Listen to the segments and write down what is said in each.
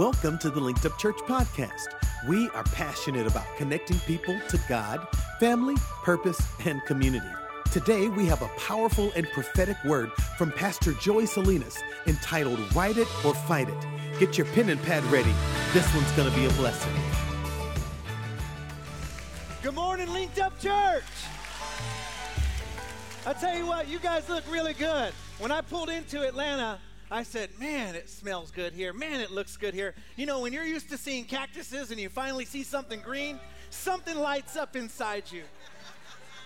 Welcome to the Linked Up Church podcast. We are passionate about connecting people to God, family, purpose, and community. Today, we have a powerful and prophetic word from Pastor Joey Salinas entitled Ride It or Fight It. Get your pen and pad ready. This one's going to be a blessing. Good morning, Linked Up Church. I tell you what, you guys look really good. When I pulled into Atlanta, I said, man, it smells good here. Man, it looks good here. You know, when you're used to seeing cactuses and you finally see something green, something lights up inside you.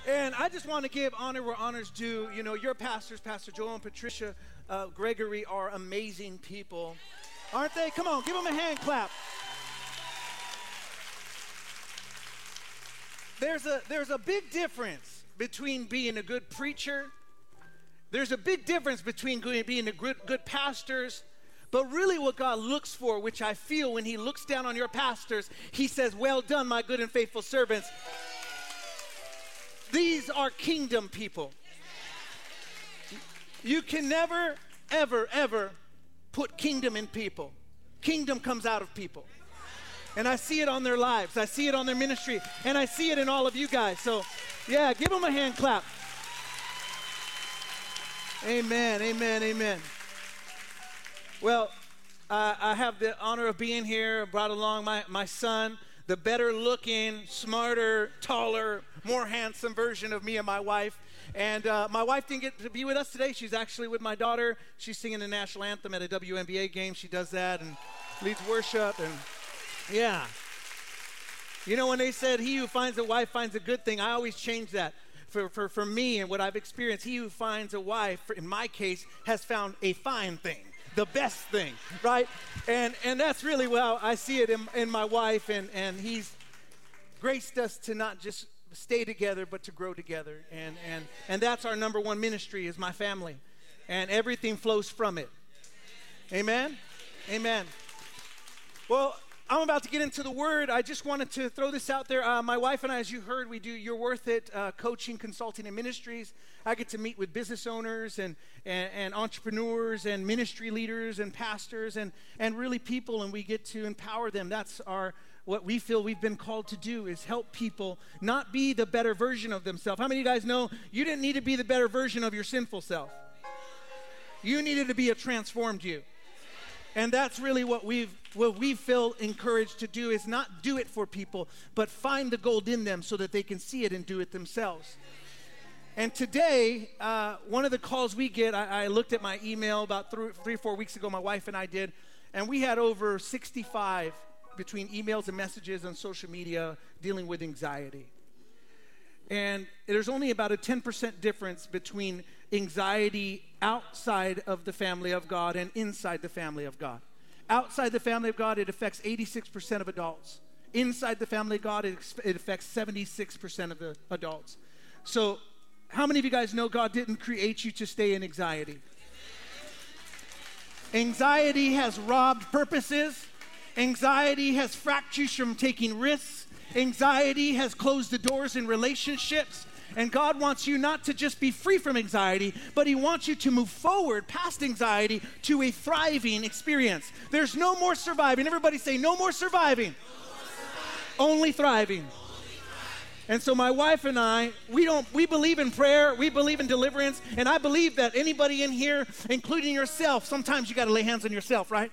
And I just want to give honor where honor's due. You know, your pastors, Pastor Joel and Patricia uh, Gregory, are amazing people. Aren't they? Come on, give them a hand clap. There's a, there's a big difference between being a good preacher there's a big difference between being good, good pastors, but really what God looks for, which I feel when He looks down on your pastors, He says, Well done, my good and faithful servants. These are kingdom people. You can never, ever, ever put kingdom in people. Kingdom comes out of people. And I see it on their lives, I see it on their ministry, and I see it in all of you guys. So, yeah, give them a hand clap. Amen, amen, amen. Well, uh, I have the honor of being here. Brought along my, my son, the better looking, smarter, taller, more handsome version of me and my wife. And uh, my wife didn't get to be with us today. She's actually with my daughter. She's singing the national anthem at a WNBA game. She does that and leads worship. And yeah. You know, when they said, He who finds a wife finds a good thing, I always change that for, for, for me and what I've experienced, he who finds a wife, in my case, has found a fine thing, the best thing, right? And, and that's really well, I see it in, in my wife, and, and he's graced us to not just stay together, but to grow together. And, and, and that's our number one ministry is my family. And everything flows from it. Amen? Amen. Well, I'm about to get into the word. I just wanted to throw this out there. Uh, my wife and I, as you heard, we do You're Worth It uh, coaching, consulting, and ministries. I get to meet with business owners and, and, and, entrepreneurs and ministry leaders and pastors and, and really people, and we get to empower them. That's our what we feel we've been called to do is help people not be the better version of themselves. How many of you guys know you didn't need to be the better version of your sinful self? You needed to be a transformed you. And that's really what we've what we feel encouraged to do is not do it for people, but find the gold in them so that they can see it and do it themselves. And today, uh, one of the calls we get, I, I looked at my email about three, four weeks ago, my wife and I did, and we had over 65 between emails and messages on social media dealing with anxiety. And there's only about a 10% difference between anxiety outside of the family of God and inside the family of God. Outside the family of God, it affects 86% of adults. Inside the family of God, it, it affects 76% of the adults. So, how many of you guys know God didn't create you to stay in anxiety? Anxiety has robbed purposes. Anxiety has fractured you from taking risks. Anxiety has closed the doors in relationships. And God wants you not to just be free from anxiety, but He wants you to move forward past anxiety to a thriving experience. There's no more surviving. Everybody say, no more surviving, no more surviving. only thriving. And so my wife and I, we don't we believe in prayer, we believe in deliverance, and I believe that anybody in here, including yourself, sometimes you got to lay hands on yourself, right?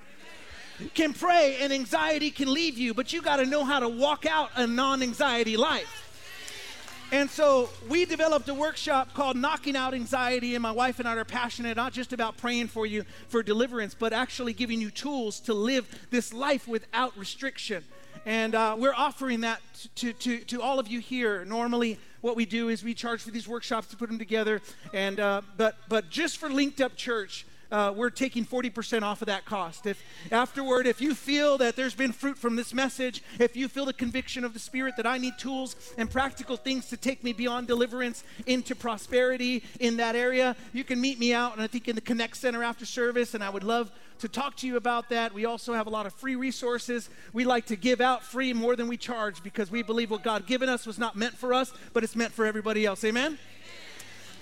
Can pray and anxiety can leave you, but you got to know how to walk out a non-anxiety life. And so we developed a workshop called Knocking Out Anxiety, and my wife and I are passionate not just about praying for you for deliverance, but actually giving you tools to live this life without restriction. And uh, we're offering that to, to, to all of you here. Normally, what we do is we charge for these workshops to put them together, and uh, but but just for Linked Up Church, uh, we're taking 40% off of that cost. If afterward, if you feel that there's been fruit from this message, if you feel the conviction of the Spirit that I need tools and practical things to take me beyond deliverance into prosperity in that area, you can meet me out, and I think in the Connect Center after service, and I would love to talk to you about that. We also have a lot of free resources. We like to give out free more than we charge because we believe what God given us was not meant for us, but it's meant for everybody else. Amen?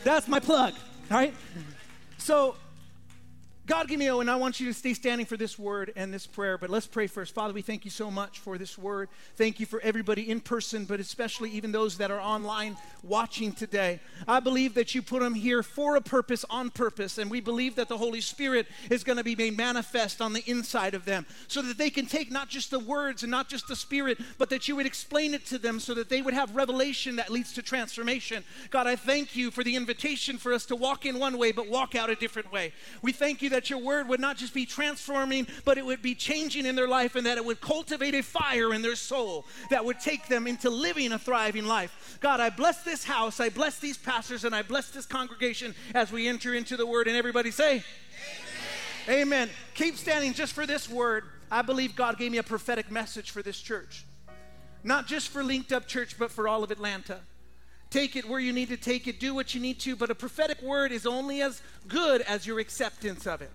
That's my plug, all right? So God, give me, oh, and I want you to stay standing for this word and this prayer, but let's pray first. Father, we thank you so much for this word. Thank you for everybody in person, but especially even those that are online watching today. I believe that you put them here for a purpose, on purpose, and we believe that the Holy Spirit is going to be made manifest on the inside of them so that they can take not just the words and not just the Spirit, but that you would explain it to them so that they would have revelation that leads to transformation. God, I thank you for the invitation for us to walk in one way, but walk out a different way. We thank you that that your word would not just be transforming, but it would be changing in their life and that it would cultivate a fire in their soul that would take them into living a thriving life. God, I bless this house, I bless these pastors, and I bless this congregation as we enter into the word. And everybody say, Amen. Amen. Keep standing just for this word. I believe God gave me a prophetic message for this church. Not just for Linked Up Church, but for all of Atlanta. Take it where you need to take it, do what you need to, but a prophetic word is only as good as your acceptance of it.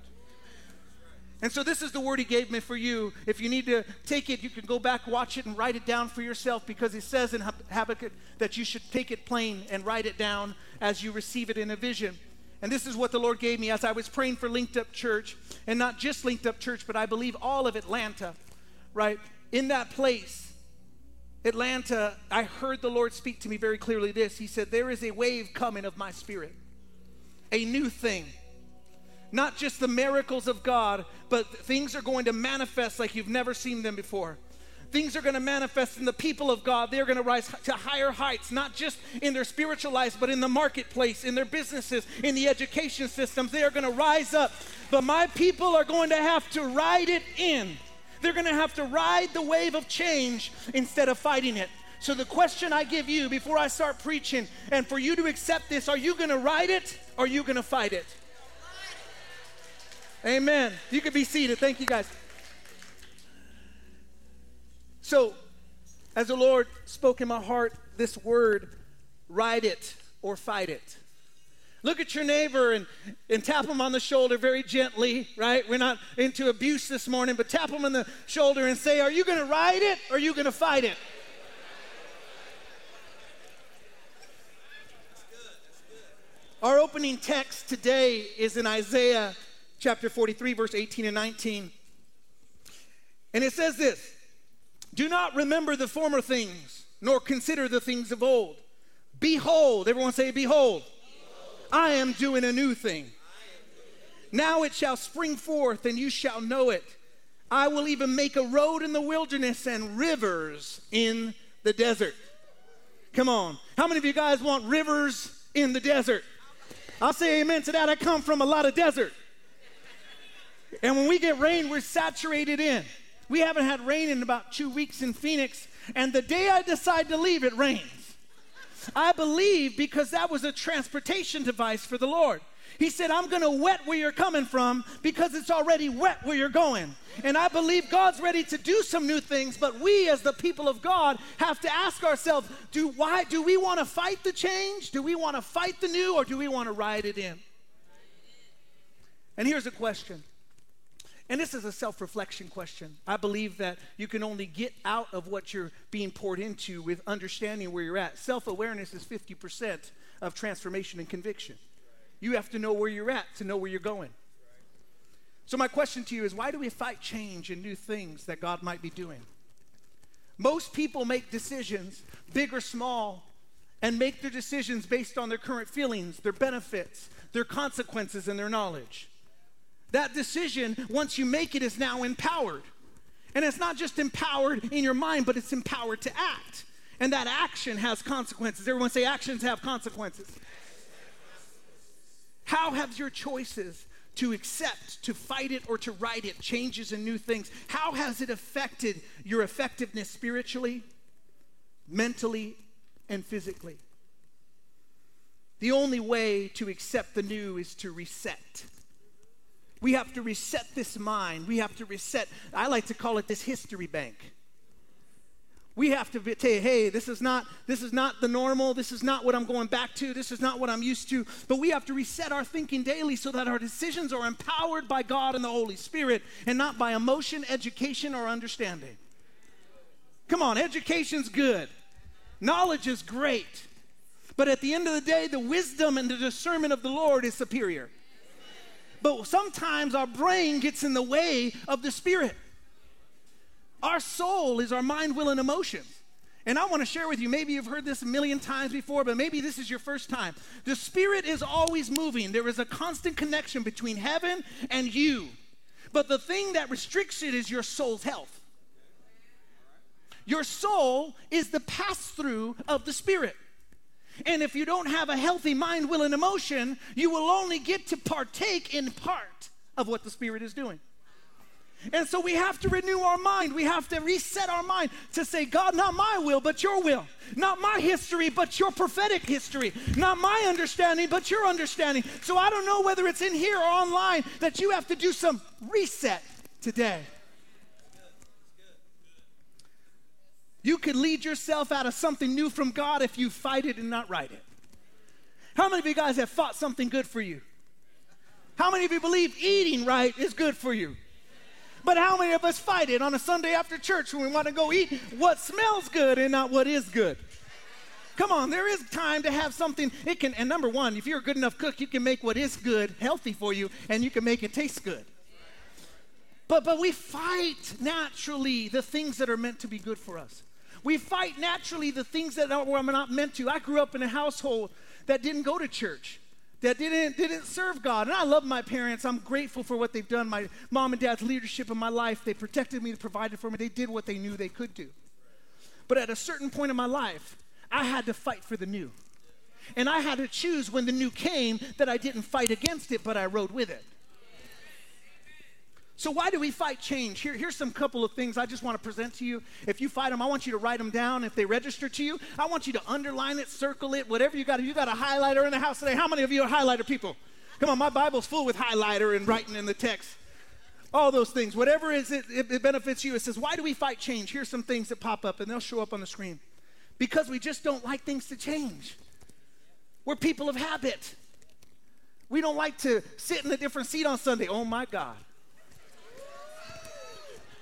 And so, this is the word he gave me for you. If you need to take it, you can go back, watch it, and write it down for yourself because he says in Habakkuk that you should take it plain and write it down as you receive it in a vision. And this is what the Lord gave me as I was praying for Linked Up Church, and not just Linked Up Church, but I believe all of Atlanta, right? In that place, Atlanta, I heard the Lord speak to me very clearly this. He said, There is a wave coming of my spirit, a new thing. Not just the miracles of God, but things are going to manifest like you've never seen them before. Things are going to manifest in the people of God. They're going to rise to higher heights, not just in their spiritual lives, but in the marketplace, in their businesses, in the education systems. They are going to rise up. But my people are going to have to ride it in. They're going to have to ride the wave of change instead of fighting it. So, the question I give you before I start preaching, and for you to accept this, are you going to ride it or are you going to fight it? Amen. You can be seated. Thank you, guys. So, as the Lord spoke in my heart this word, ride it or fight it. Look at your neighbor and, and tap him on the shoulder very gently, right? We're not into abuse this morning, but tap him on the shoulder and say, Are you going to ride it or are you going to fight it? Our opening text today is in Isaiah chapter 43, verse 18 and 19. And it says this Do not remember the former things, nor consider the things of old. Behold, everyone say, Behold, I am doing a new thing. Now it shall spring forth, and you shall know it. I will even make a road in the wilderness and rivers in the desert. Come on. How many of you guys want rivers in the desert? I'll say amen to that. I come from a lot of desert. And when we get rain, we're saturated in. We haven't had rain in about two weeks in Phoenix, and the day I decide to leave, it rains. I believe because that was a transportation device for the Lord. He said, I'm going to wet where you're coming from because it's already wet where you're going. And I believe God's ready to do some new things, but we as the people of God have to ask ourselves, do why do we want to fight the change? Do we want to fight the new or do we want to ride it in? And here's a question. And this is a self reflection question. I believe that you can only get out of what you're being poured into with understanding where you're at. Self awareness is 50% of transformation and conviction. You have to know where you're at to know where you're going. So, my question to you is why do we fight change and new things that God might be doing? Most people make decisions, big or small, and make their decisions based on their current feelings, their benefits, their consequences, and their knowledge. That decision, once you make it, is now empowered. And it's not just empowered in your mind, but it's empowered to act. And that action has consequences. Everyone say, actions have consequences. How have your choices to accept, to fight it, or to write it, changes and new things, how has it affected your effectiveness spiritually, mentally, and physically? The only way to accept the new is to reset. We have to reset this mind. We have to reset, I like to call it this history bank. We have to say, hey, this is not this is not the normal. This is not what I'm going back to. This is not what I'm used to. But we have to reset our thinking daily so that our decisions are empowered by God and the Holy Spirit and not by emotion, education, or understanding. Come on, education's good. Knowledge is great. But at the end of the day, the wisdom and the discernment of the Lord is superior. But sometimes our brain gets in the way of the spirit. Our soul is our mind, will, and emotion. And I want to share with you, maybe you've heard this a million times before, but maybe this is your first time. The Spirit is always moving. There is a constant connection between heaven and you. But the thing that restricts it is your soul's health. Your soul is the pass through of the Spirit. And if you don't have a healthy mind, will, and emotion, you will only get to partake in part of what the Spirit is doing. And so we have to renew our mind. We have to reset our mind to say, God, not my will, but your will. Not my history, but your prophetic history. Not my understanding, but your understanding. So I don't know whether it's in here or online that you have to do some reset today. You could lead yourself out of something new from God if you fight it and not write it. How many of you guys have fought something good for you? How many of you believe eating right is good for you? But how many of us fight it on a Sunday after church when we want to go eat what smells good and not what is good? Come on, there is time to have something. It can, and number one, if you're a good enough cook, you can make what is good healthy for you, and you can make it taste good. But but we fight naturally the things that are meant to be good for us. We fight naturally the things that are not meant to. I grew up in a household that didn't go to church that didn't, didn't serve God. And I love my parents. I'm grateful for what they've done. My mom and dad's leadership in my life, they protected me, they provided for me, they did what they knew they could do. But at a certain point in my life, I had to fight for the new. And I had to choose when the new came that I didn't fight against it, but I rode with it. So why do we fight change? Here, here's some couple of things I just want to present to you. If you fight them, I want you to write them down. If they register to you, I want you to underline it, circle it, whatever you got. You got a highlighter in the house today. How many of you are highlighter people? Come on, my Bible's full with highlighter and writing in the text. All those things, whatever is it, it benefits you. It says, why do we fight change? Here's some things that pop up, and they'll show up on the screen. Because we just don't like things to change. We're people of habit. We don't like to sit in a different seat on Sunday. Oh my God.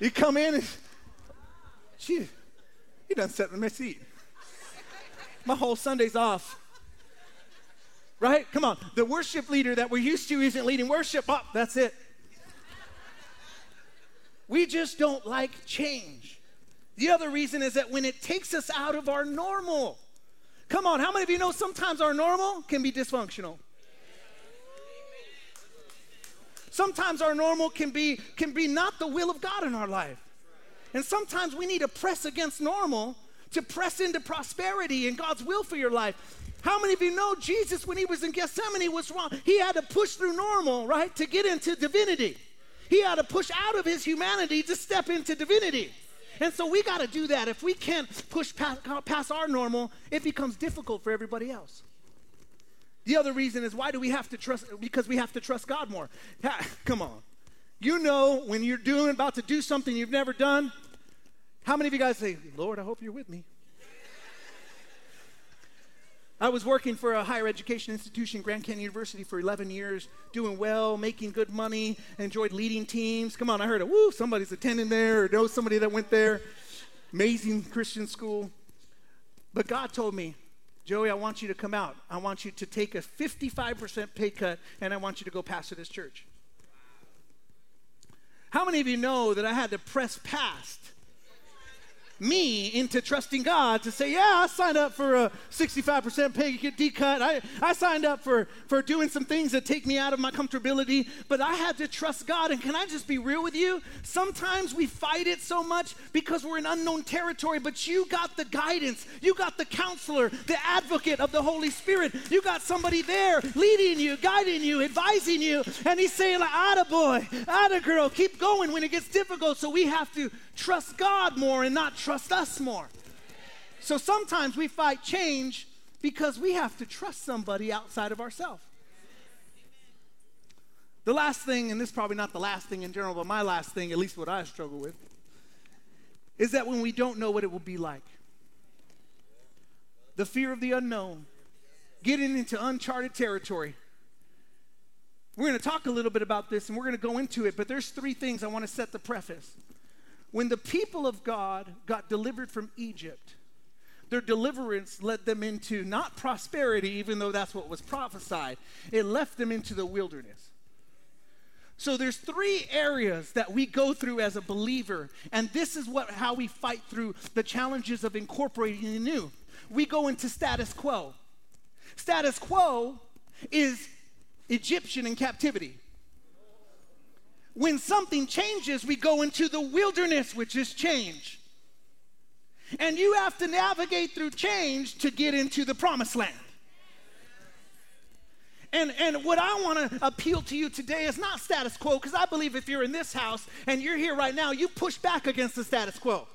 You come in and, she, you done sat in my seat. My whole Sunday's off. Right? Come on. The worship leader that we're used to isn't leading worship. Up, oh, that's it. We just don't like change. The other reason is that when it takes us out of our normal. Come on, how many of you know sometimes our normal can be dysfunctional? Sometimes our normal can be, can be not the will of God in our life. And sometimes we need to press against normal to press into prosperity and God's will for your life. How many of you know Jesus, when he was in Gethsemane, was wrong? He had to push through normal, right, to get into divinity. He had to push out of his humanity to step into divinity. And so we got to do that. If we can't push past, past our normal, it becomes difficult for everybody else. The other reason is why do we have to trust? Because we have to trust God more. Come on. You know when you're doing about to do something you've never done. How many of you guys say, Lord, I hope you're with me? I was working for a higher education institution, Grand Canyon University, for 11 years, doing well, making good money, enjoyed leading teams. Come on, I heard it. Woo, somebody's attending there or knows somebody that went there. Amazing Christian school. But God told me, Joey, I want you to come out. I want you to take a 55% pay cut, and I want you to go pastor this church. How many of you know that I had to press past me into trusting God to say, yeah, I signed up for a 65% pay decut. I, I signed up for, for doing some things that take me out of my comfortability, but I had to trust God. And can I just be real with you? Sometimes we fight it so much because we're in unknown territory, but you got the guidance, you got the counselor, the advocate of the Holy Spirit. You got somebody there leading you, guiding you, advising you, and he's saying, like, Atta boy, Atta girl, keep going when it gets difficult. So we have to trust God more and not trust us more. So sometimes we fight change because we have to trust somebody outside of ourselves. The last thing, and this is probably not the last thing in general, but my last thing, at least what I struggle with, is that when we don't know what it will be like. The fear of the unknown, getting into uncharted territory. We're going to talk a little bit about this and we're going to go into it, but there's three things I want to set the preface. When the people of God got delivered from Egypt, their deliverance led them into not prosperity, even though that's what was prophesied, it left them into the wilderness. So there's three areas that we go through as a believer, and this is what how we fight through the challenges of incorporating the new. We go into status quo. Status quo is Egyptian in captivity. When something changes, we go into the wilderness, which is change. And you have to navigate through change to get into the promised land. And, and what I want to appeal to you today is not status quo, because I believe if you're in this house and you're here right now, you push back against the status quo.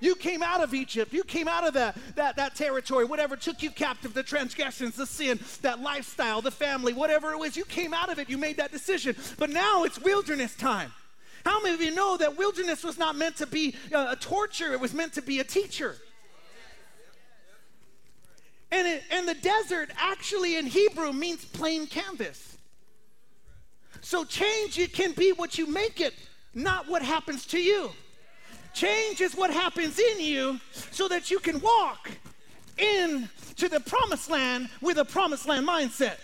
You came out of Egypt. You came out of that, that, that territory, whatever took you captive, the transgressions, the sin, that lifestyle, the family, whatever it was. You came out of it. You made that decision. But now it's wilderness time. How many of you know that wilderness was not meant to be a, torture, it was meant to be a teacher? And, it, and the desert actually in Hebrew means plain canvas. So change it can be what you make it, not what happens to you. Change is what happens in you so that you can walk into the promised land with a promised land mindset.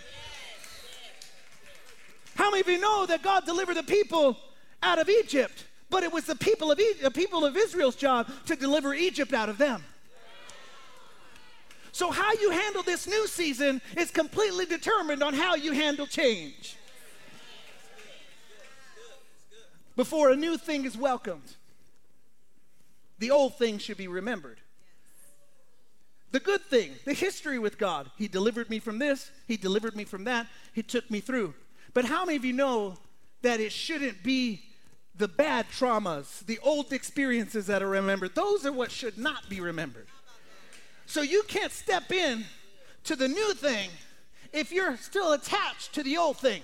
How many of you know that God delivered the people out of Egypt, but it was the people of, the people of Israel's job to deliver Egypt out of them? So, how you handle this new season is completely determined on how you handle change. Before a new thing is welcomed, the old thing should be remembered. The good thing, the history with God. He delivered me from this, He delivered me from that, He took me through. But how many of you know that it shouldn't be the bad traumas, the old experiences that are remembered? Those are what should not be remembered. So you can't step in to the new thing if you're still attached to the old thing.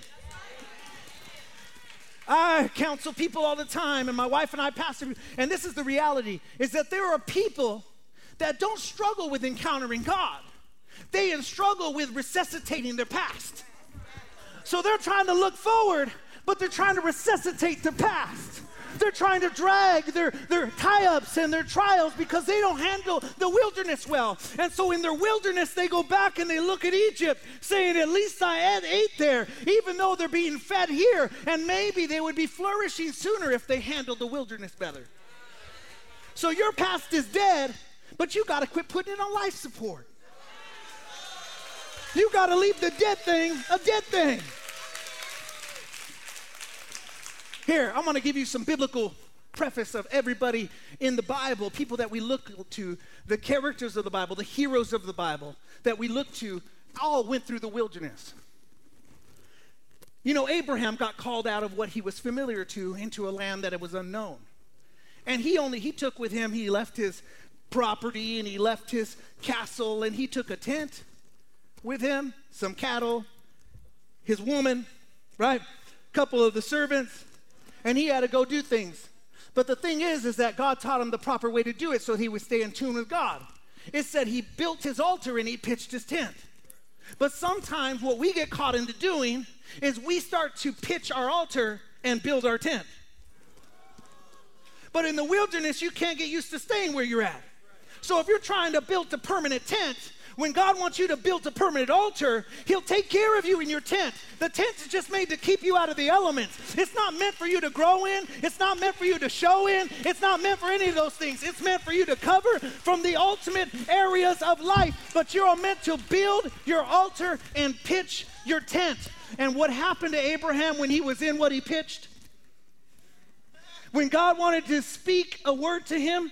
I counsel people all the time, and my wife and I pastor, and this is the reality is that there are people that don't struggle with encountering God. They struggle with resuscitating their past. So they're trying to look forward, but they're trying to resuscitate the past. They're trying to drag their, their tie ups and their trials because they don't handle the wilderness well. And so in their wilderness, they go back and they look at Egypt, saying, At least I ate there, even though they're being fed here. And maybe they would be flourishing sooner if they handled the wilderness better. So your past is dead, but you got to quit putting it on life support. You got to leave the dead thing a dead thing. Here, I'm going to give you some biblical preface of everybody in the Bible, people that we look to, the characters of the Bible, the heroes of the Bible that we look to, all went through the wilderness. You know, Abraham got called out of what he was familiar to into a land that it was unknown. And he only, he took with him, he left his property and he left his castle and he took a tent with him, some cattle, his woman, right? Couple of the servants, and he had to go do things. But the thing is, is that God taught him the proper way to do it so he would stay in tune with God. It said he built his altar and he pitched his tent. But sometimes what we get caught into doing is we start to pitch our altar and build our tent. But in the wilderness, you can't get used to staying where you're at. So if you're trying to build a permanent tent, when God wants you to build a permanent altar, He'll take care of you in your tent. The tent is just made to keep you out of the elements. It's not meant for you to grow in, it's not meant for you to show in, it's not meant for any of those things. It's meant for you to cover from the ultimate areas of life. But you're meant to build your altar and pitch your tent. And what happened to Abraham when he was in what he pitched? When God wanted to speak a word to him,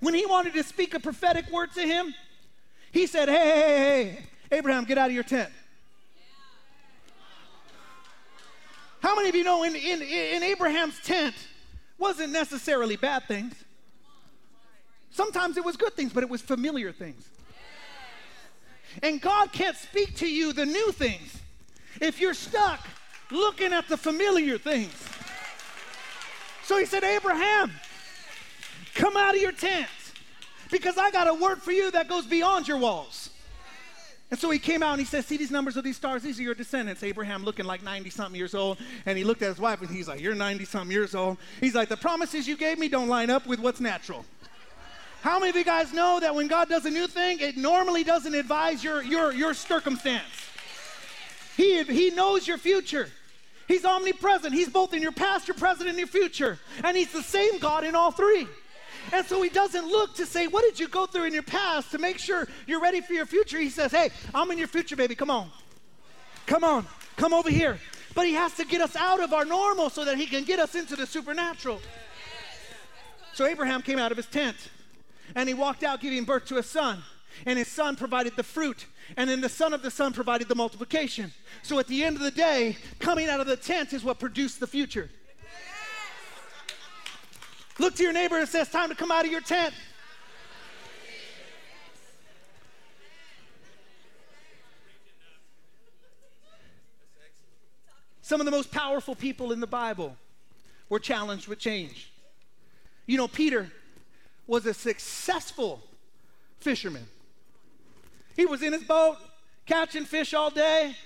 when he wanted to speak a prophetic word to him, he said, Hey, hey, hey, Abraham, get out of your tent. How many of you know in, in, in Abraham's tent wasn't necessarily bad things? Sometimes it was good things, but it was familiar things. And God can't speak to you the new things if you're stuck looking at the familiar things. So he said, Abraham, come out of your tent because I got a word for you that goes beyond your walls. And so he came out and he said, See these numbers of these stars? These are your descendants. Abraham looking like 90 something years old. And he looked at his wife and he's like, You're 90 something years old. He's like, The promises you gave me don't line up with what's natural. How many of you guys know that when God does a new thing, it normally doesn't advise your, your, your circumstance? He, he knows your future. He's omnipresent. He's both in your past, your present, and your future. And He's the same God in all three. And so He doesn't look to say, What did you go through in your past to make sure you're ready for your future? He says, Hey, I'm in your future, baby. Come on. Come on. Come over here. But He has to get us out of our normal so that He can get us into the supernatural. So Abraham came out of his tent and he walked out giving birth to a son. And his son provided the fruit and then the son of the son provided the multiplication. So at the end of the day, coming out of the tent is what produced the future. Look to your neighbor and says, Time to come out of your tent. Some of the most powerful people in the Bible were challenged with change. You know, Peter was a successful fisherman. He was in his boat catching fish all day.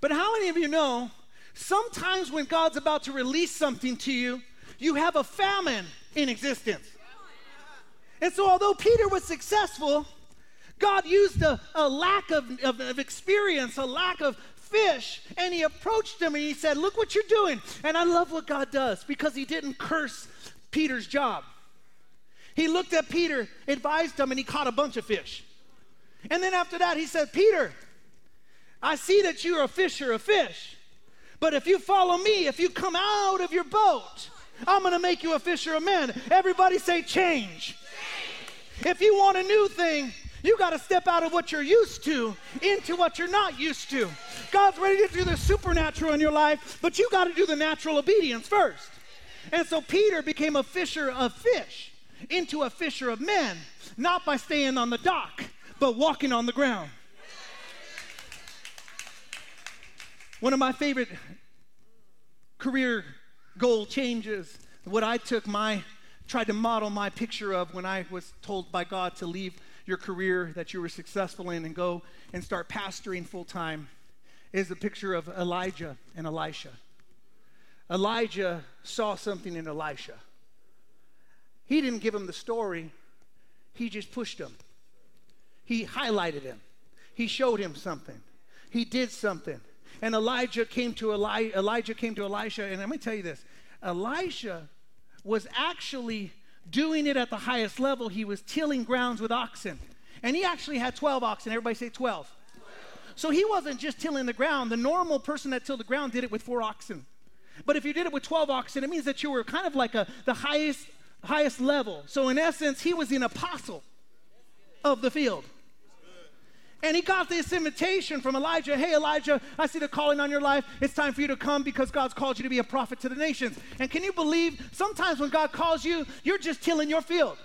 But how many of you know sometimes when God's about to release something to you, you have a famine in existence? And so, although Peter was successful, God used a, a lack of, of, of experience, a lack of fish, and he approached him and he said, Look what you're doing. And I love what God does because he didn't curse Peter's job. He looked at Peter, advised him, and he caught a bunch of fish. And then after that, he said, Peter, I see that you're a fisher of fish. But if you follow me, if you come out of your boat, I'm going to make you a fisher of men. Everybody say change. change. If you want a new thing, you got to step out of what you're used to into what you're not used to. God's ready to do the supernatural in your life, but you got to do the natural obedience first. And so Peter became a fisher of fish into a fisher of men, not by staying on the dock, but walking on the ground. One of my favorite career goal changes, what I took my, tried to model my picture of when I was told by God to leave your career that you were successful in and go and start pastoring full time, is a picture of Elijah and Elisha. Elijah saw something in Elisha. He didn't give him the story, he just pushed him. He highlighted him. He showed him something. He did something. And Elijah came to Eli- Elijah came to Elisha, and let me tell you this: Elisha was actually doing it at the highest level. He was tilling grounds with oxen, and he actually had 12 oxen. Everybody say 12. 12. So he wasn't just tilling the ground. The normal person that tilled the ground did it with four oxen. But if you did it with 12 oxen, it means that you were kind of like a, the highest, highest level. So in essence, he was an apostle of the field. And he got this invitation from Elijah Hey, Elijah, I see the calling on your life. It's time for you to come because God's called you to be a prophet to the nations. And can you believe sometimes when God calls you, you're just tilling your field?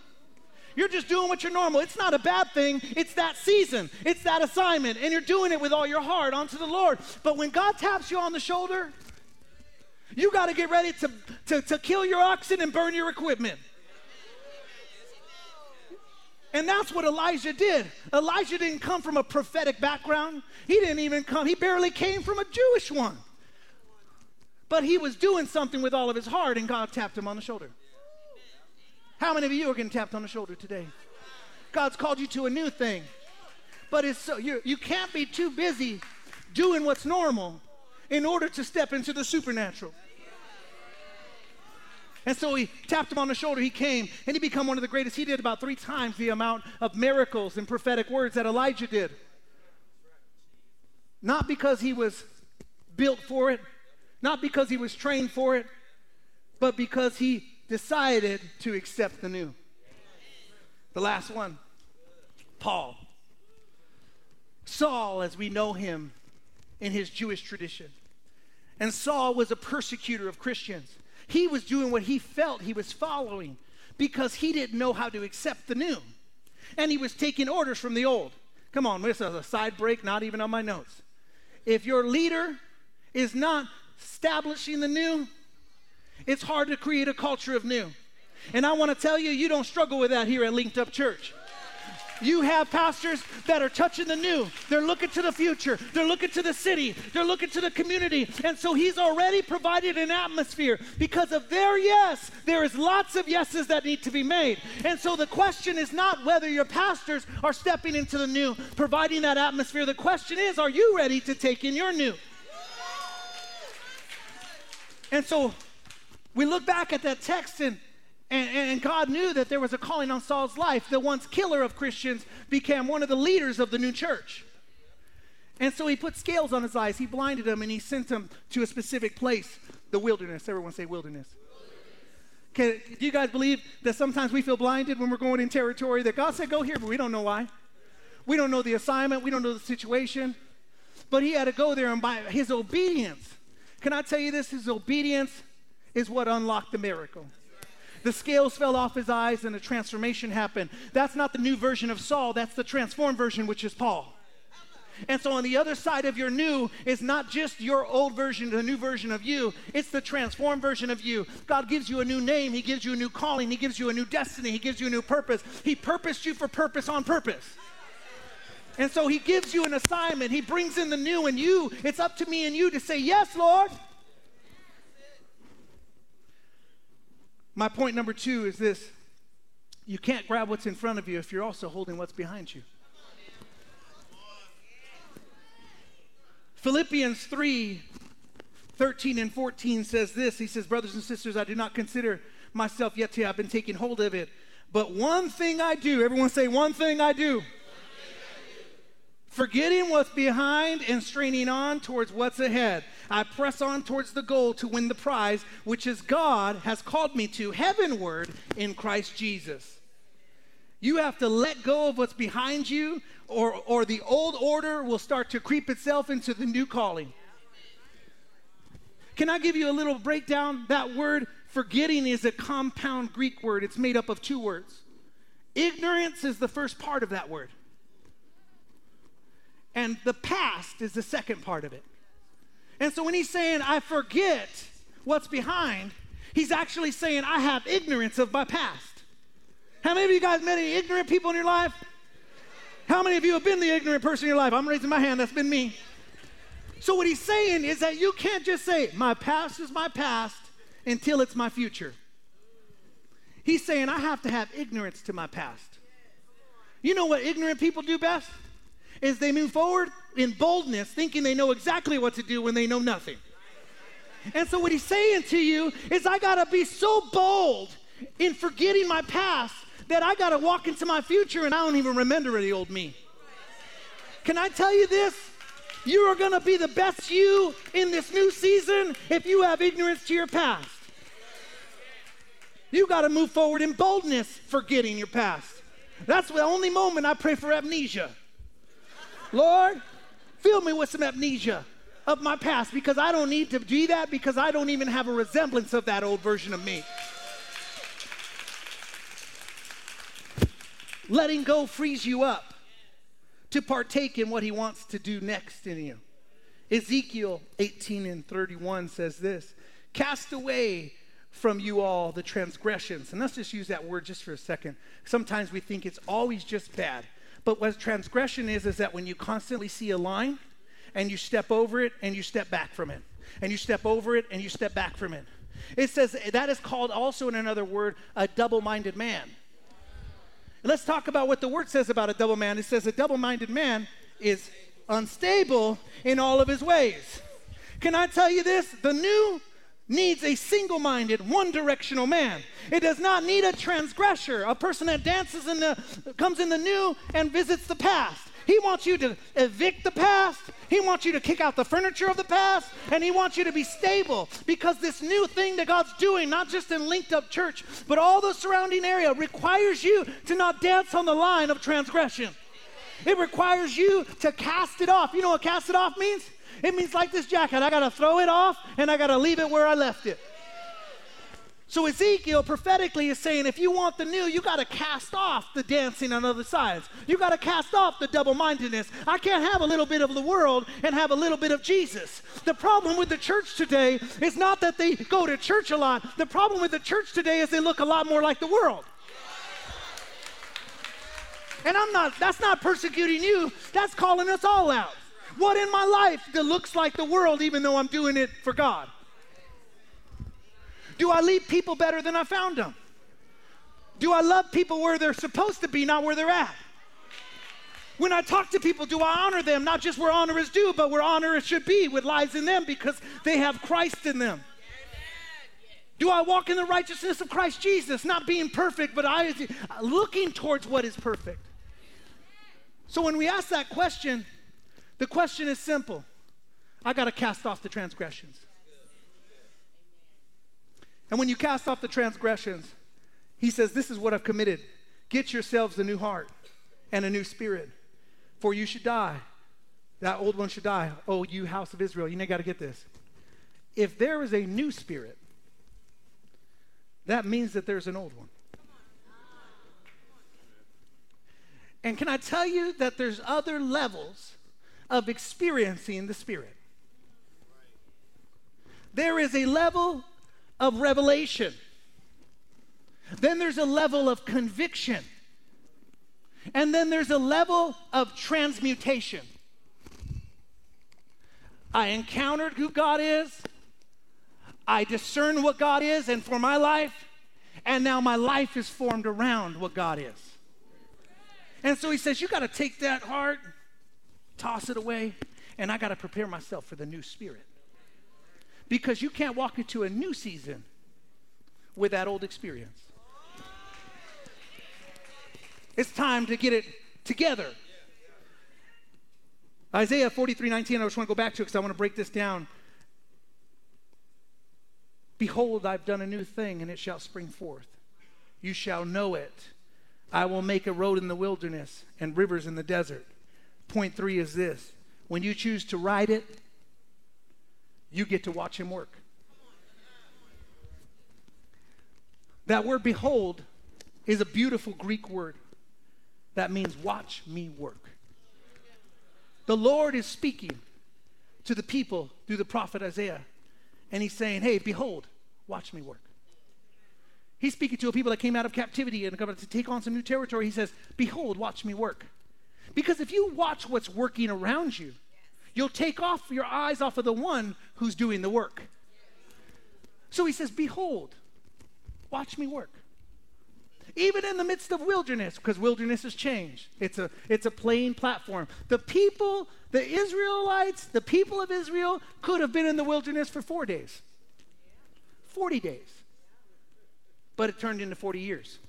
You're just doing what you're normal. It's not a bad thing. It's that season, it's that assignment, and you're doing it with all your heart unto the Lord. But when God taps you on the shoulder, you got to get ready to, to, to kill your oxen and burn your equipment. And that's what Elijah did. Elijah didn't come from a prophetic background. He didn't even come, he barely came from a Jewish one. But he was doing something with all of his heart, and God tapped him on the shoulder. How many of you are getting tapped on the shoulder today? God's called you to a new thing. But it's so you you can't be too busy doing what's normal in order to step into the supernatural. And so he tapped him on the shoulder. He came and he became one of the greatest. He did about three times the amount of miracles and prophetic words that Elijah did. Not because he was built for it, not because he was trained for it, but because he decided to accept the new. The last one, Paul. Saul, as we know him in his Jewish tradition. And Saul was a persecutor of Christians. He was doing what he felt he was following because he didn't know how to accept the new. And he was taking orders from the old. Come on, this is a side break, not even on my notes. If your leader is not establishing the new, it's hard to create a culture of new. And I want to tell you, you don't struggle with that here at Linked Up Church. You have pastors that are touching the new. They're looking to the future. They're looking to the city. They're looking to the community. And so he's already provided an atmosphere. Because of their yes, there is lots of yeses that need to be made. And so the question is not whether your pastors are stepping into the new, providing that atmosphere. The question is, are you ready to take in your new? And so we look back at that text and and, and, God knew that there was a calling on Saul's life. The once killer of Christians became one of the leaders of the new church. And so he put scales on his eyes. He blinded him and he sent him to a specific place, the wilderness. Everyone say wilderness. Okay, do you guys believe that sometimes we feel blinded when we're going in territory that God said go here, but we don't know why? We don't know the assignment, we don't know the situation. But he had to go there and by his obedience. Can I tell you this? His obedience is what unlocked the miracle. The scales fell off his eyes and a transformation happened. That's not the new version of Saul, that's the transformed version, which is Paul. And so on the other side of your new is not just your old version, the new version of you, it's the transformed version of you. God gives you a new name, He gives you a new calling, He gives you a new destiny, He gives you a new purpose. He purposed you for purpose on purpose. And so He gives you an assignment, He brings in the new, and you, it's up to me and you to say, Yes, Lord. My point number two is this you can't grab what's in front of you if you're also holding what's behind you. Philippians 3 13 and 14 says this He says, Brothers and sisters, I do not consider myself yet to have been taken hold of it. But one thing I do, everyone say, one thing I do. Forgetting what's behind and straining on towards what's ahead, I press on towards the goal to win the prize, which is God has called me to heavenward in Christ Jesus. You have to let go of what's behind you, or, or the old order will start to creep itself into the new calling. Can I give you a little breakdown? That word forgetting is a compound Greek word, it's made up of two words. Ignorance is the first part of that word and the past is the second part of it. And so when he's saying, I forget what's behind, he's actually saying, I have ignorance of my past. How many of you guys met any ignorant people in your life? How many of you have been the ignorant person in your life? I'm raising my hand, that's been me. So, what he's saying is that you can't just say, My past is my past until it's my future. He's saying, I have to have ignorance to my past. You know what ignorant people do best? is they move forward in boldness, thinking they know exactly what to do when they know nothing. And so, what he's saying to you is, I got to be so bold in forgetting my past that I got to walk into my future and I don't even remember the old me. Can I tell you this? You are going to be the best you in this new season if you have ignorance to your past. You got to move forward in boldness, forgetting your past. That's the only moment I pray for amnesia. Lord, fill me with some amnesia of my past because I don't need to do that because I don't even have a resemblance of that old version of me. Letting go frees you up to partake in what he wants to do next in you. Ezekiel 18 and 31 says this Cast away from you all the transgressions. And let's just use that word just for a second. Sometimes we think it's always just bad. But what transgression is, is that when you constantly see a line and you step over it and you step back from it, and you step over it and you step back from it. It says that is called also in another word a double minded man. Let's talk about what the word says about a double man. It says a double minded man is unstable in all of his ways. Can I tell you this? The new needs a single minded, one directional man. It does not need a transgressor, a person that dances in the, comes in the new and visits the past. He wants you to evict the past. He wants you to kick out the furniture of the past. And He wants you to be stable because this new thing that God's doing, not just in Linked Up Church, but all the surrounding area, requires you to not dance on the line of transgression. It requires you to cast it off. You know what cast it off means? It means like this jacket. I got to throw it off and I got to leave it where I left it. So Ezekiel prophetically is saying if you want the new, you got to cast off the dancing on other sides. You got to cast off the double mindedness. I can't have a little bit of the world and have a little bit of Jesus. The problem with the church today is not that they go to church a lot. The problem with the church today is they look a lot more like the world. And I'm not, that's not persecuting you, that's calling us all out. What in my life that looks like the world, even though I'm doing it for God? Do I leave people better than I found them? Do I love people where they're supposed to be, not where they're at? When I talk to people, do I honor them, not just where honor is due, but where honor should be, with lies in them, because they have Christ in them? Do I walk in the righteousness of Christ Jesus? Not being perfect, but I looking towards what is perfect. So when we ask that question, the question is simple. I got to cast off the transgressions. And when you cast off the transgressions, he says, This is what I've committed. Get yourselves a new heart and a new spirit, for you should die. That old one should die. Oh, you house of Israel, you got to get this. If there is a new spirit, that means that there's an old one. And can I tell you that there's other levels of experiencing the Spirit? There is a level of revelation. Then there's a level of conviction. And then there's a level of transmutation. I encountered who God is. I discern what God is and for my life, and now my life is formed around what God is. And so he says, You got to take that heart, toss it away, and I got to prepare myself for the new spirit. Because you can't walk into a new season with that old experience. It's time to get it together. Isaiah 43 19, I just want to go back to it because I want to break this down. Behold, I've done a new thing, and it shall spring forth. You shall know it. I will make a road in the wilderness and rivers in the desert. Point three is this when you choose to ride it, you get to watch him work. That word behold is a beautiful Greek word that means watch me work. The Lord is speaking to the people through the prophet Isaiah. And he's saying, Hey, behold, watch me work. He's speaking to a people that came out of captivity and come to take on some new territory. He says, Behold, watch me work. Because if you watch what's working around you, you'll take off your eyes off of the one who's doing the work. So he says, Behold, watch me work. Even in the midst of wilderness, because wilderness has changed. It's a, it's a plain platform. The people, the Israelites, the people of Israel could have been in the wilderness for four days. 40 days. But it turned into 40 years.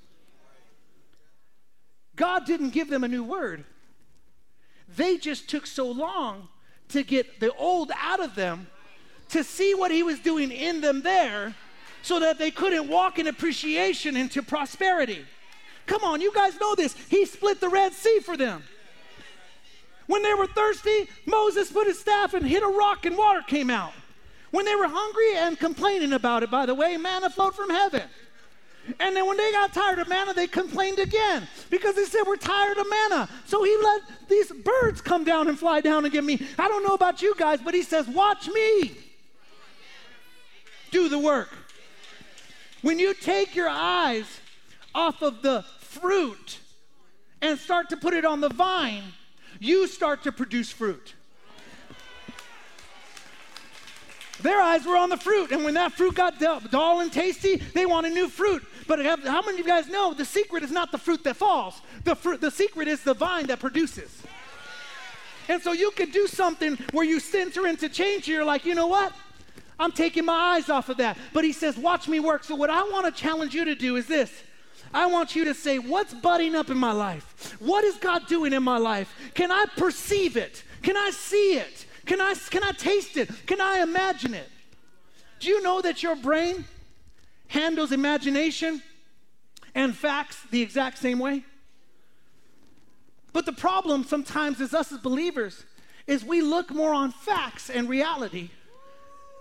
God didn't give them a new word. They just took so long to get the old out of them to see what he was doing in them there so that they couldn't walk in appreciation into prosperity. Come on, you guys know this. He split the Red Sea for them. When they were thirsty, Moses put his staff and hit a rock and water came out. When they were hungry and complaining about it, by the way, manna flowed from heaven. And then when they got tired of manna, they complained again because they said, We're tired of manna. So he let these birds come down and fly down and give me. I don't know about you guys, but he says, Watch me do the work. When you take your eyes off of the fruit and start to put it on the vine, you start to produce fruit. Their eyes were on the fruit, and when that fruit got dull and tasty, they wanted new fruit. But how many of you guys know the secret is not the fruit that falls? The, fruit, the secret is the vine that produces. And so you could do something where you center into change. You're like, you know what? I'm taking my eyes off of that. But he says, watch me work. So what I want to challenge you to do is this. I want you to say, what's budding up in my life? What is God doing in my life? Can I perceive it? Can I see it? Can I, can I taste it? Can I imagine it? Do you know that your brain handles imagination and facts the exact same way? But the problem sometimes is us as believers is we look more on facts and reality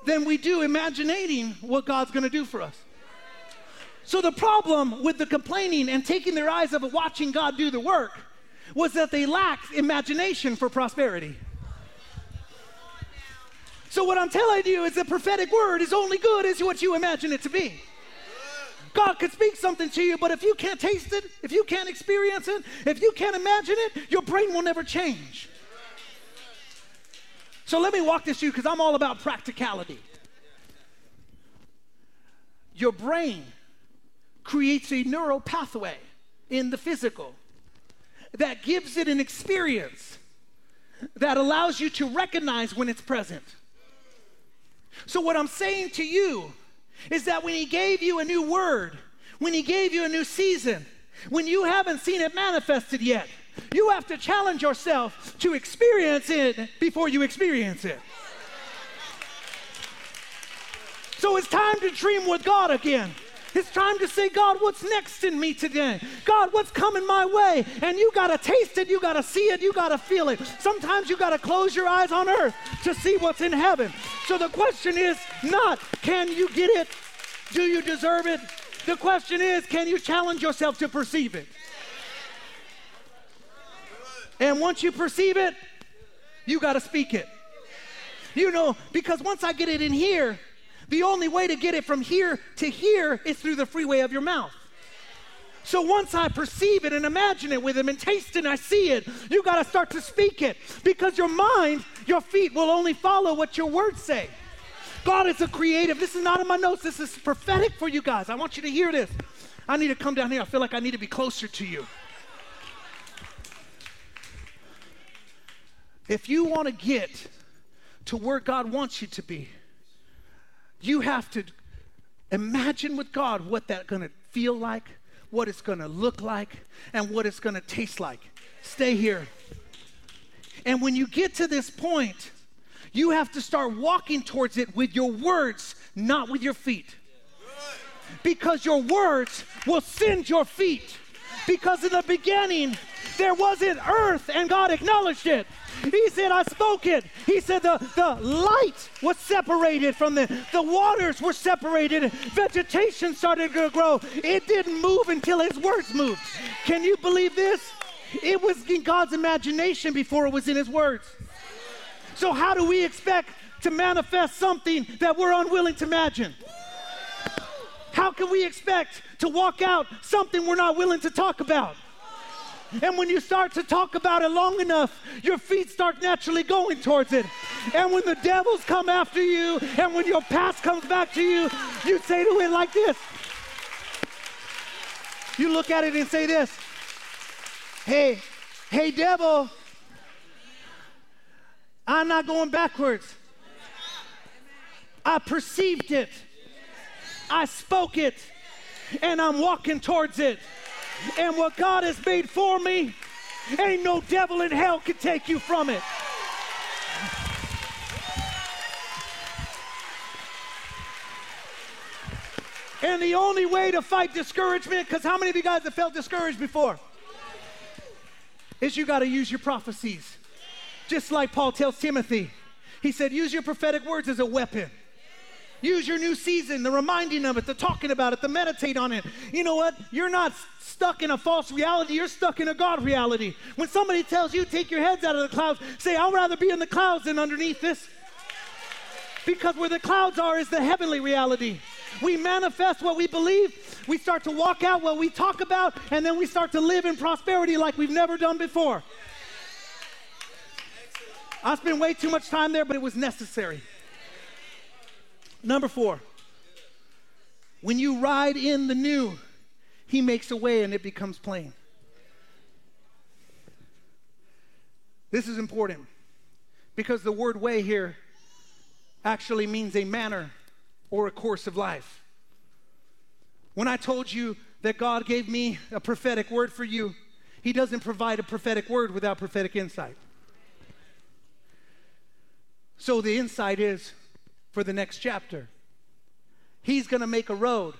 than we do imagining what God's going to do for us. So the problem with the complaining and taking their eyes off of watching God do the work was that they lacked imagination for prosperity. So, what I'm telling you is the prophetic word is only good as what you imagine it to be. God could speak something to you, but if you can't taste it, if you can't experience it, if you can't imagine it, your brain will never change. So, let me walk this through because I'm all about practicality. Your brain creates a neural pathway in the physical that gives it an experience that allows you to recognize when it's present. So, what I'm saying to you is that when He gave you a new word, when He gave you a new season, when you haven't seen it manifested yet, you have to challenge yourself to experience it before you experience it. So it's time to dream with God again. It's time to say, God, what's next in me today? God, what's coming my way? And you got to taste it, you got to see it, you got to feel it. Sometimes you got to close your eyes on earth to see what's in heaven. So the question is not, can you get it? Do you deserve it? The question is, can you challenge yourself to perceive it? And once you perceive it, you got to speak it. You know, because once I get it in here, the only way to get it from here to here is through the freeway of your mouth. So once I perceive it and imagine it with him and taste it and I see it, you got to start to speak it because your mind, your feet will only follow what your words say. God is a creative. This is not in my notes. This is prophetic for you guys. I want you to hear this. I need to come down here. I feel like I need to be closer to you. If you want to get to where God wants you to be, you have to imagine with God what that's going to feel like, what it's going to look like, and what it's going to taste like. Stay here. And when you get to this point, you have to start walking towards it with your words, not with your feet. Because your words will send your feet. Because in the beginning, there wasn't earth, and God acknowledged it. He said, I spoke it. He said, the, the light was separated from the, the waters were separated. Vegetation started to grow. It didn't move until his words moved. Can you believe this? It was in God's imagination before it was in his words. So, how do we expect to manifest something that we're unwilling to imagine? How can we expect to walk out something we're not willing to talk about? And when you start to talk about it long enough, your feet start naturally going towards it. And when the devils come after you, and when your past comes back to you, you say to it like this. You look at it and say this Hey, hey, devil, I'm not going backwards. I perceived it, I spoke it, and I'm walking towards it. And what God has made for me, ain't no devil in hell can take you from it. And the only way to fight discouragement, because how many of you guys have felt discouraged before? Is you got to use your prophecies. Just like Paul tells Timothy, he said, use your prophetic words as a weapon. Use your new season, the reminding of it, the talking about it, the meditate on it. You know what? You're not stuck in a false reality, you're stuck in a God reality. When somebody tells you, take your heads out of the clouds, say, I'd rather be in the clouds than underneath this. Because where the clouds are is the heavenly reality. We manifest what we believe, we start to walk out what we talk about, and then we start to live in prosperity like we've never done before. I spent way too much time there, but it was necessary. Number four, when you ride in the new, he makes a way and it becomes plain. This is important because the word way here actually means a manner or a course of life. When I told you that God gave me a prophetic word for you, He doesn't provide a prophetic word without prophetic insight. So the insight is for the next chapter. He's going to make a road.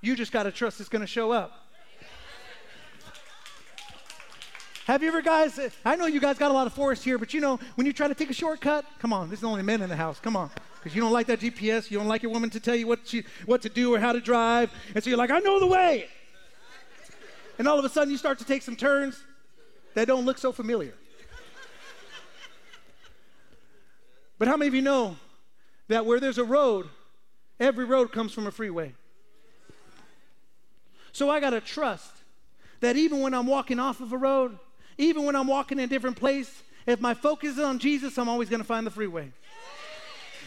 You just got to trust it's going to show up. Have you ever, guys? I know you guys got a lot of forest here, but you know, when you try to take a shortcut, come on, this there's only men in the house. Come on. Because you don't like that GPS. You don't like your woman to tell you what, she, what to do or how to drive. And so you're like, I know the way. And all of a sudden, you start to take some turns that don't look so familiar. But how many of you know that where there's a road, every road comes from a freeway. So I got to trust that even when I'm walking off of a road, even when I'm walking in a different place, if my focus is on Jesus, I'm always going to find the freeway.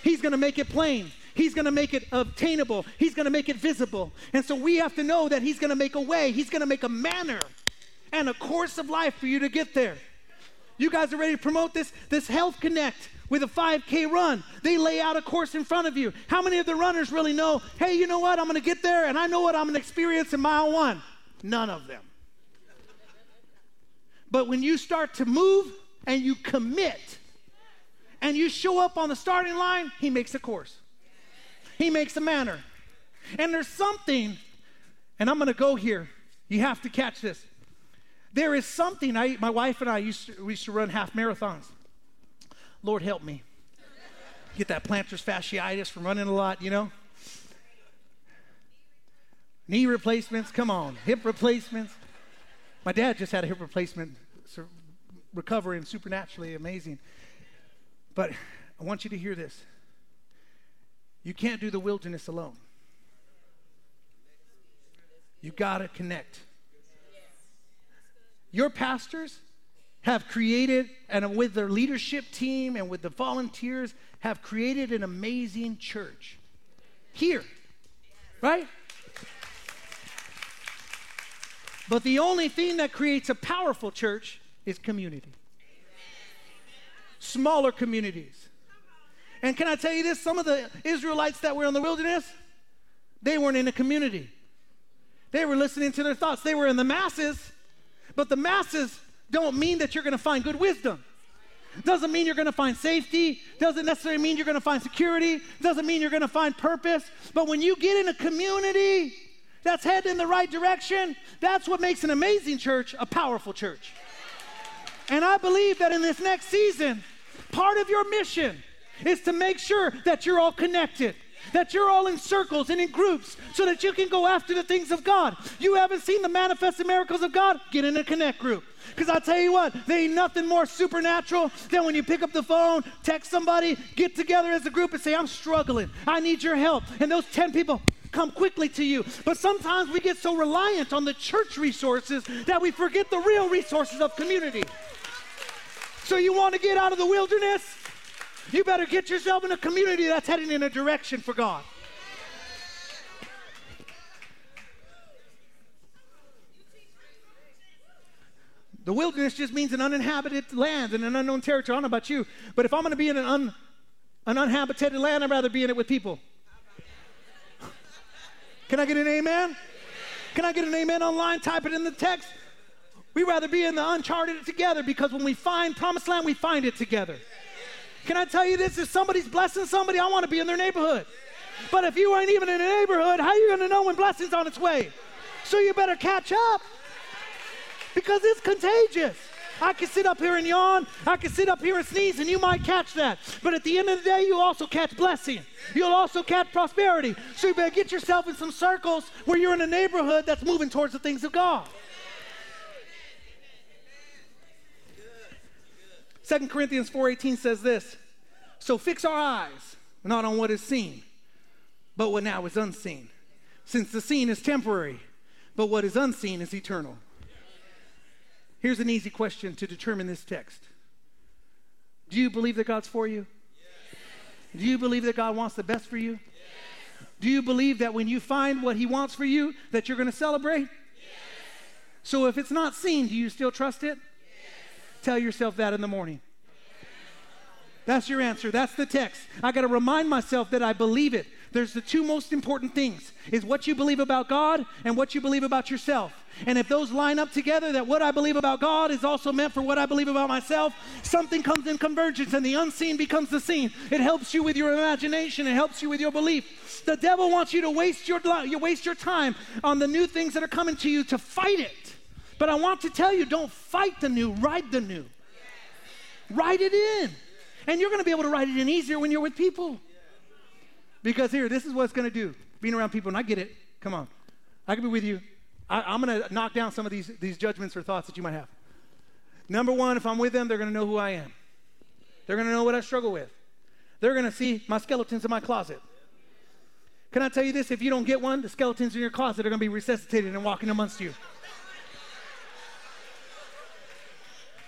He's going to make it plain. He's going to make it obtainable. He's going to make it visible. And so we have to know that He's going to make a way. He's going to make a manner and a course of life for you to get there. You guys are ready to promote this? This Health Connect with a 5K run. They lay out a course in front of you. How many of the runners really know, hey, you know what? I'm going to get there and I know what I'm going to experience in mile one? None of them. But when you start to move and you commit and you show up on the starting line, he makes a course. He makes a manner. And there's something, and I'm going to go here. You have to catch this. There is something, I, my wife and I used to, we used to run half marathons. Lord help me. Get that plantar fasciitis from running a lot, you know? Knee replacements, come on. Hip replacements. My dad just had a hip replacement, recovering supernaturally amazing. But I want you to hear this. You can't do the wilderness alone. You got to connect. Your pastors have created, and with their leadership team and with the volunteers, have created an amazing church here, right? But the only thing that creates a powerful church is community. Smaller communities. And can I tell you this? Some of the Israelites that were in the wilderness, they weren't in a community. They were listening to their thoughts. They were in the masses, but the masses don't mean that you're going to find good wisdom. Doesn't mean you're going to find safety. Doesn't necessarily mean you're going to find security. Doesn't mean you're going to find purpose. But when you get in a community that's heading in the right direction, that's what makes an amazing church a powerful church. And I believe that in this next season, part of your mission is to make sure that you're all connected that you're all in circles and in groups so that you can go after the things of God. You haven't seen the manifested miracles of God? Get in a connect group. Because I'll tell you what, there ain't nothing more supernatural than when you pick up the phone, text somebody, get together as a group and say, I'm struggling. I need your help. And those 10 people come quickly to you. But sometimes we get so reliant on the church resources that we forget the real resources of community. So you want to get out of the wilderness? You better get yourself in a community that's heading in a direction for God. The wilderness just means an uninhabited land and an unknown territory. I don't know about you, but if I'm going to be in an, un, an uninhabited land, I'd rather be in it with people. Can I get an amen? Can I get an amen online? Type it in the text. We'd rather be in the uncharted together because when we find promised land, we find it together. Can I tell you this? If somebody's blessing somebody, I want to be in their neighborhood. But if you ain't even in a neighborhood, how you going to know when blessing's on its way? So you better catch up because it's contagious. I can sit up here and yawn. I can sit up here and sneeze, and you might catch that. But at the end of the day, you also catch blessing. You'll also catch prosperity. So you better get yourself in some circles where you're in a neighborhood that's moving towards the things of God. Second Corinthians 4:18 says this. So fix our eyes not on what is seen, but what now is unseen. Since the seen is temporary, but what is unseen is eternal. Here's an easy question to determine this text. Do you believe that God's for you? Yes. Do you believe that God wants the best for you? Yes. Do you believe that when you find what he wants for you that you're going to celebrate? Yes. So if it's not seen, do you still trust it? Tell yourself that in the morning. That's your answer. That's the text. I got to remind myself that I believe it. There's the two most important things is what you believe about God and what you believe about yourself. And if those line up together, that what I believe about God is also meant for what I believe about myself, something comes in convergence and the unseen becomes the seen. It helps you with your imagination, it helps you with your belief. The devil wants you to waste your, you waste your time on the new things that are coming to you to fight it. But I want to tell you don't fight the new, write the new. Write it in. And you're going to be able to write it in easier when you're with people. Because here, this is what it's going to do. Being around people, and I get it. Come on. I can be with you. I, am going to knock down some of these, these judgments or thoughts that you might have. Number one, if I'm with them, they're going to know who I am. They're going to know what I struggle with. They're going to see my skeletons in my closet. Can I tell you this? If you don't get one, the skeletons in your closet are going to be resuscitated and walking amongst you.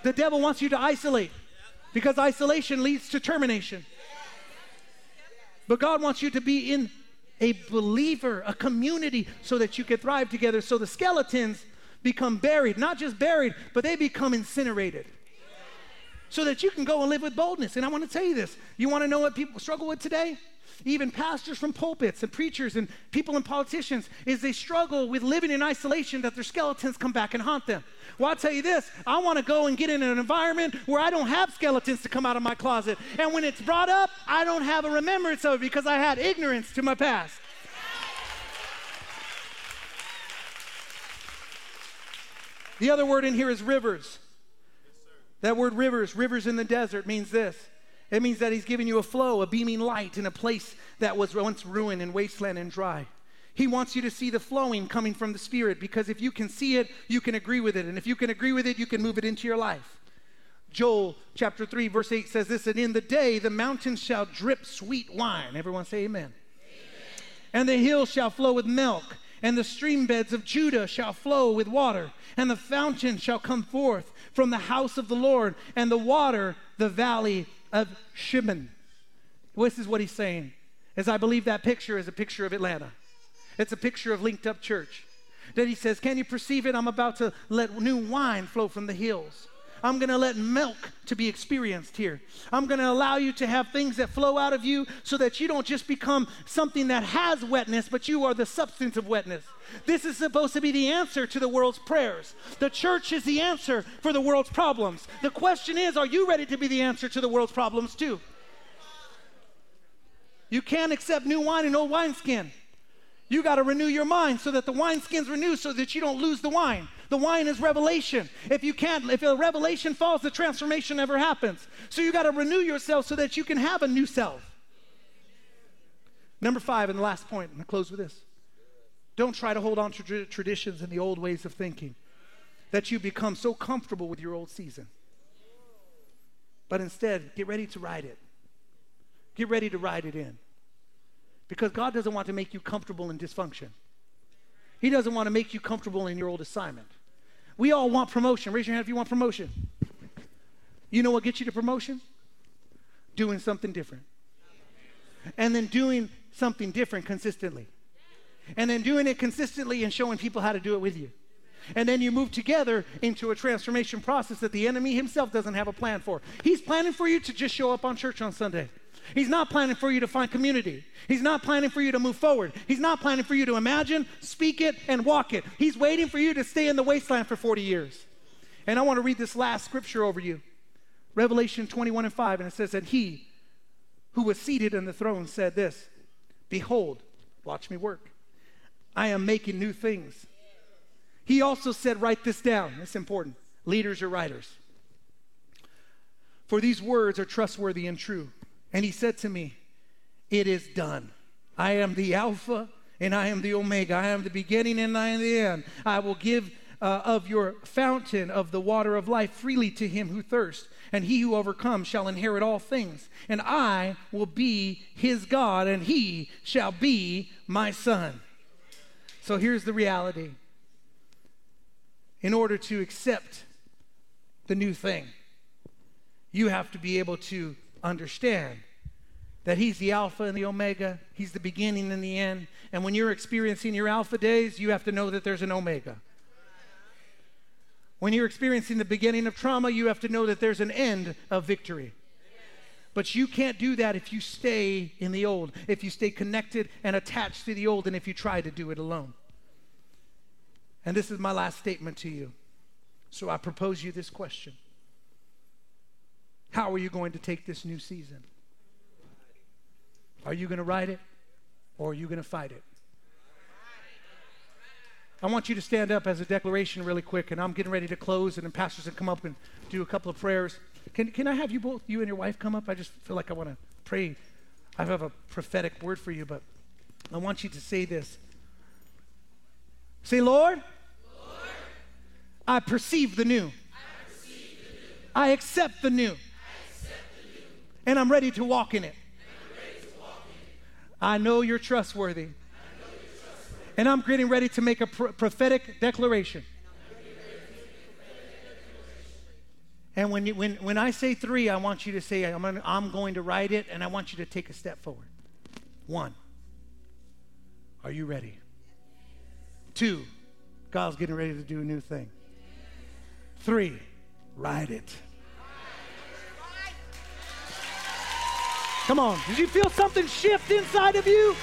The devil wants you to isolate because isolation leads to termination. But God wants you to be in a believer, a community, so that you can thrive together. So the skeletons become buried, not just buried, but they become incinerated. so that you can go and live with boldness. And I want to tell you this. You want to know what people struggle with today? Even pastors from pulpits and preachers and people and politicians is they struggle with living in isolation that their skeletons come back and haunt them. Well, I'll tell you this I want to go and get in an environment where I don't have skeletons to come out of my closet. And when it's brought up, I don't have a remembrance of it because I had ignorance to my past. The other word in here is rivers. That word rivers, rivers in the desert, means this. It means that he's giving you a flow, a beaming light in a place that was once ruined and wasteland and dry. He wants you to see the flowing coming from the Spirit because if you can see it, you can agree with it. And if you can agree with it, you can move it into your life. Joel chapter 3, verse 8 says this, and in the day the mountains shall drip sweet wine. Everyone say amen. amen. And the hills shall flow with milk, and the stream beds of Judah shall flow with water, and the fountain shall come forth from the house of the Lord, and the water the valley of Shimon. This is what he's saying, as I believe that picture is a picture of Atlanta. It's a picture of linked up church. That he says, Can you perceive it? I'm about to let new wine flow from the hills. I'm going to let milk to be experienced here. I'm going to allow you to have things that flow out of you so that you don't just become something that has wetness, but you are the substance of wetness. This is supposed to be the answer to the world's prayers. The church is the answer for the world's problems. The question is, are you ready to be the answer to the world's problems too? You can't accept new wine in old wineskin. You got to renew your mind so that the wineskin's renew so that you don't lose the wine. The wine is revelation. If you can't, if a revelation falls, the transformation never happens. So you got to renew yourself so that you can have a new self. Number five, and the last point, and I'm going to close with this. Don't try to hold on to tra- traditions and the old ways of thinking that you become so comfortable with your old season. But instead, get ready to ride it. Get ready to ride it in. Because God doesn't want to make you comfortable in dysfunction. He doesn't want to make you comfortable in your old assignment. We all want promotion. Raise your hand if you want promotion. You know what gets you to promotion? Doing something different. And then doing something different consistently. And then doing it consistently and showing people how to do it with you. And then you move together into a transformation process that the enemy himself doesn't have a plan for. He's planning for you to just show up on church on Sunday. He's not planning for you to find community. He's not planning for you to move forward. He's not planning for you to imagine, speak it, and walk it. He's waiting for you to stay in the wasteland for 40 years. And I want to read this last scripture over you Revelation 21 and 5. And it says that he who was seated on the throne said this Behold, watch me work. I am making new things. He also said, Write this down. It's important. Leaders are writers. For these words are trustworthy and true. And he said to me, It is done. I am the Alpha and I am the Omega. I am the beginning and I am the end. I will give uh, of your fountain of the water of life freely to him who thirsts. And he who overcomes shall inherit all things. And I will be his God, and he shall be my son. So here's the reality. In order to accept the new thing, you have to be able to understand that He's the Alpha and the Omega, He's the beginning and the end. And when you're experiencing your Alpha days, you have to know that there's an Omega. When you're experiencing the beginning of trauma, you have to know that there's an end of victory. But you can't do that if you stay in the old, if you stay connected and attached to the old, and if you try to do it alone. And this is my last statement to you. So I propose you this question how are you going to take this new season? Are you going to ride it or are you going to fight it? I want you to stand up as a declaration really quick, and I'm getting ready to close, and then pastors can come up and do a couple of prayers. Can, can I have you both, you and your wife, come up? I just feel like I want to pray. I have a prophetic word for you, but I want you to say this. Say, Lord, Lord I, perceive the new. I perceive the new. I accept the new and I'm ready to walk in it. I know you're trustworthy. And I'm getting ready to make a pr- prophetic declaration. And when, you, when, when I say three, I want you to say, I'm, gonna, I'm going to write it, and I want you to take a step forward. One, are you ready? Two, God's getting ready to do a new thing. Three, write it. Come on. Did you feel something shift inside of you?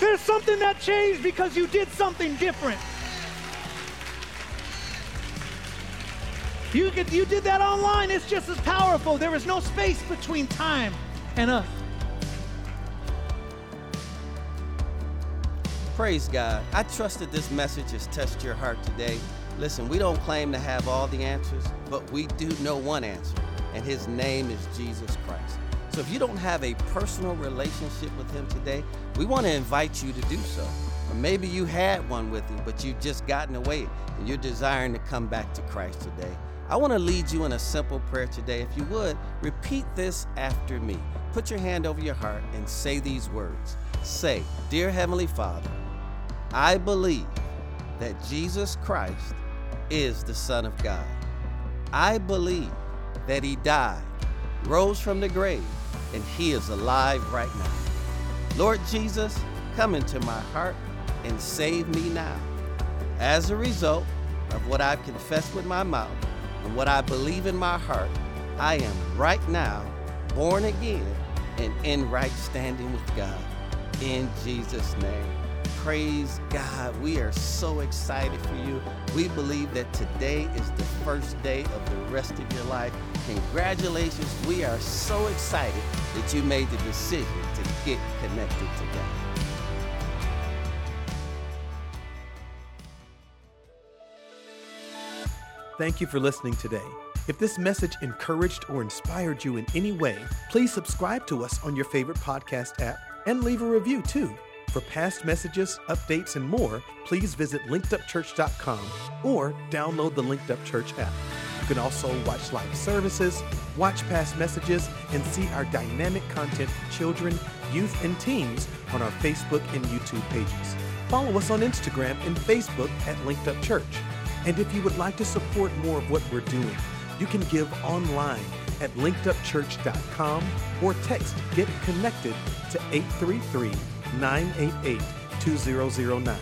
There's something that changed because you did something different. You, could, you did that online, it's just as powerful. There is no space between time and us. Praise God. I trust that this message has touched your heart today. Listen, we don't claim to have all the answers, but we do know one answer, and his name is Jesus Christ. So if you don't have a personal relationship with him today, we want to invite you to do so. Or maybe you had one with him, but you've just gotten away and you're desiring to come back to Christ today. I want to lead you in a simple prayer today. If you would, repeat this after me. Put your hand over your heart and say these words. Say, Dear Heavenly Father, I believe that Jesus Christ is the Son of God. I believe that He died, rose from the grave, and He is alive right now. Lord Jesus, come into my heart and save me now. As a result of what I've confessed with my mouth and what I believe in my heart, I am right now born again and in right standing with God. In Jesus' name. Praise God. We are so excited for you. We believe that today is the first day of the rest of your life. Congratulations. We are so excited that you made the decision to get connected to God. Thank you for listening today. If this message encouraged or inspired you in any way, please subscribe to us on your favorite podcast app and leave a review too. For past messages, updates, and more, please visit linkedupchurch.com or download the Linked Up Church app. You can also watch live services, watch past messages, and see our dynamic content for children, youth, and teens on our Facebook and YouTube pages. Follow us on Instagram and Facebook at Linked Up Church. And if you would like to support more of what we're doing, you can give online at linkedupchurch.com or text Get Connected to 833 988 2009.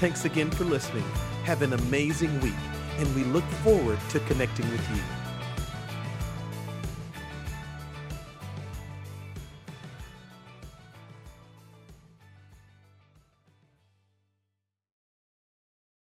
Thanks again for listening. Have an amazing week, and we look forward to connecting with you.